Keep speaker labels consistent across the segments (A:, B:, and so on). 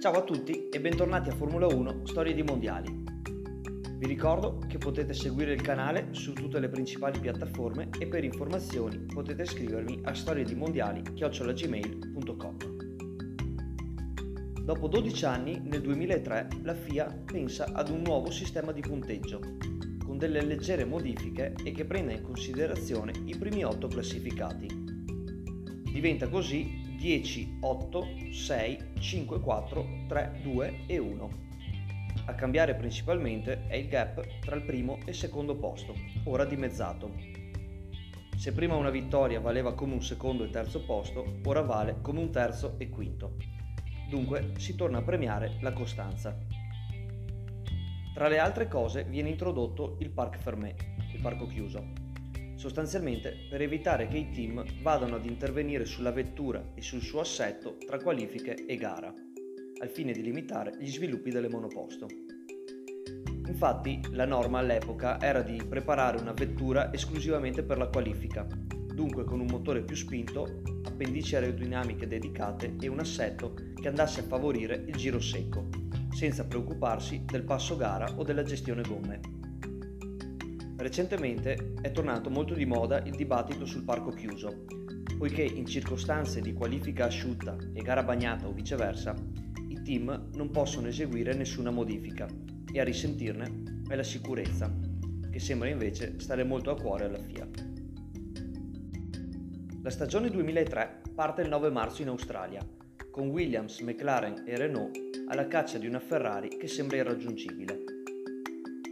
A: Ciao a tutti e bentornati a Formula 1 Storie di Mondiali. Vi ricordo che potete seguire il canale su tutte le principali piattaforme e per informazioni potete scrivermi a storiedimondiali.gmail.com Dopo 12 anni, nel 2003, la FIA pensa ad un nuovo sistema di punteggio, con delle leggere modifiche e che prenda in considerazione i primi 8 classificati. Diventa così 10, 8, 6, 5, 4, 3, 2 e 1. A cambiare principalmente è il gap tra il primo e secondo posto, ora dimezzato. Se prima una vittoria valeva come un secondo e terzo posto, ora vale come un terzo e quinto. Dunque si torna a premiare la costanza. Tra le altre cose viene introdotto il Parc Fermé, il parco chiuso, sostanzialmente per evitare che i team vadano ad intervenire sulla vettura e sul suo assetto tra qualifiche e gara, al fine di limitare gli sviluppi delle monoposto. Infatti la norma all'epoca era di preparare una vettura esclusivamente per la qualifica, dunque con un motore più spinto, appendici aerodinamiche dedicate e un assetto che andasse a favorire il giro secco, senza preoccuparsi del passo gara o della gestione gomme. Recentemente è tornato molto di moda il dibattito sul parco chiuso, poiché in circostanze di qualifica asciutta e gara bagnata o viceversa, i team non possono eseguire nessuna modifica e a risentirne è la sicurezza, che sembra invece stare molto a cuore alla FIA. La stagione 2003 parte il 9 marzo in Australia, con Williams, McLaren e Renault alla caccia di una Ferrari che sembra irraggiungibile.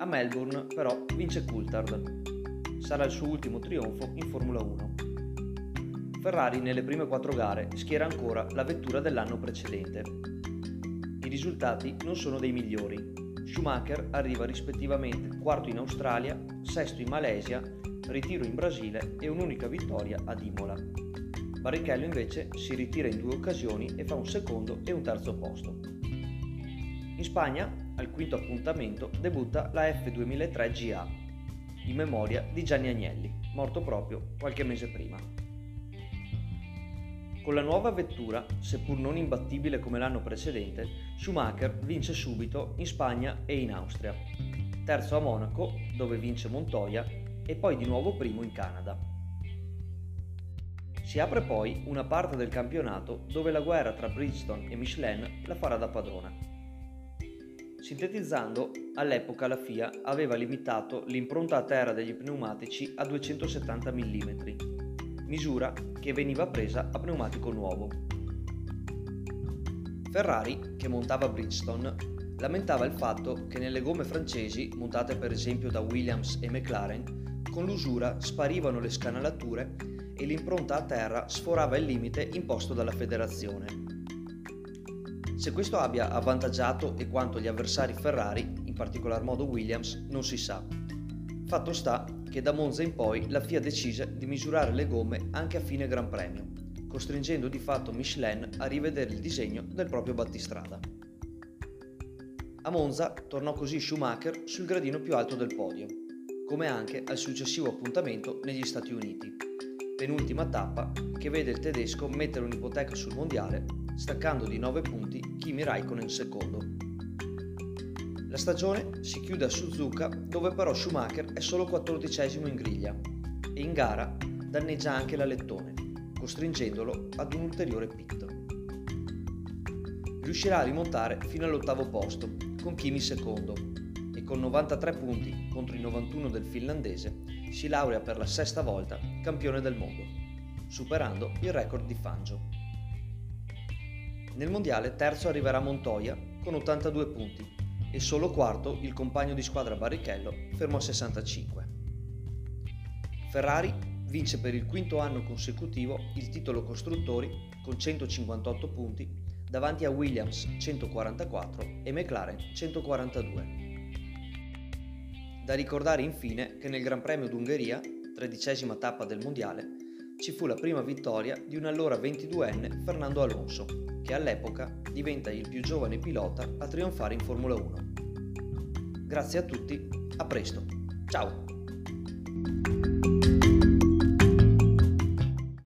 A: A Melbourne però vince Coulthard. Sarà il suo ultimo trionfo in Formula 1. Ferrari nelle prime quattro gare schiera ancora la vettura dell'anno precedente. I risultati non sono dei migliori. Schumacher arriva rispettivamente quarto in Australia, sesto in Malesia, ritiro in Brasile e un'unica vittoria ad Imola. Barrichello invece si ritira in due occasioni e fa un secondo e un terzo posto. In Spagna al quinto appuntamento debutta la F2003 GA, in memoria di Gianni Agnelli, morto proprio qualche mese prima. Con la nuova vettura, seppur non imbattibile come l'anno precedente, Schumacher vince subito in Spagna e in Austria, terzo a Monaco, dove vince Montoya, e poi di nuovo primo in Canada. Si apre poi una parte del campionato dove la guerra tra Bridgestone e Michelin la farà da padrona. Sintetizzando, all'epoca la FIA aveva limitato l'impronta a terra degli pneumatici a 270 mm, misura che veniva presa a pneumatico nuovo. Ferrari, che montava Bridgestone, lamentava il fatto che nelle gomme francesi, montate per esempio da Williams e McLaren, con l'usura sparivano le scanalature e l'impronta a terra sforava il limite imposto dalla federazione. Se questo abbia avvantaggiato e quanto gli avversari Ferrari, in particolar modo Williams, non si sa. Fatto sta che da Monza in poi la FIA decise di misurare le gomme anche a fine Gran Premio, costringendo di fatto Michelin a rivedere il disegno del proprio battistrada. A Monza tornò così Schumacher sul gradino più alto del podio, come anche al successivo appuntamento negli Stati Uniti, penultima tappa che vede il tedesco mettere un'ipoteca sul mondiale staccando di 9 punti Kimi Raikkonen secondo. La stagione si chiude a Suzuka dove però Schumacher è solo 14 in griglia e in gara danneggia anche la Lettone, costringendolo ad un ulteriore pit. Riuscirà a rimontare fino all'ottavo posto, con Kimi secondo, e con 93 punti contro i 91 del finlandese si laurea per la sesta volta campione del mondo, superando il record di Fangio. Nel mondiale terzo arriverà Montoya con 82 punti e solo quarto il compagno di squadra Barrichello fermo a 65. Ferrari vince per il quinto anno consecutivo il titolo costruttori con 158 punti davanti a Williams 144 e McLaren 142. Da ricordare infine che nel Gran Premio d'Ungheria, tredicesima tappa del mondiale, ci fu la prima vittoria di un allora 22enne Fernando Alonso, che all'epoca diventa il più giovane pilota a trionfare in Formula 1. Grazie a tutti, a presto, ciao!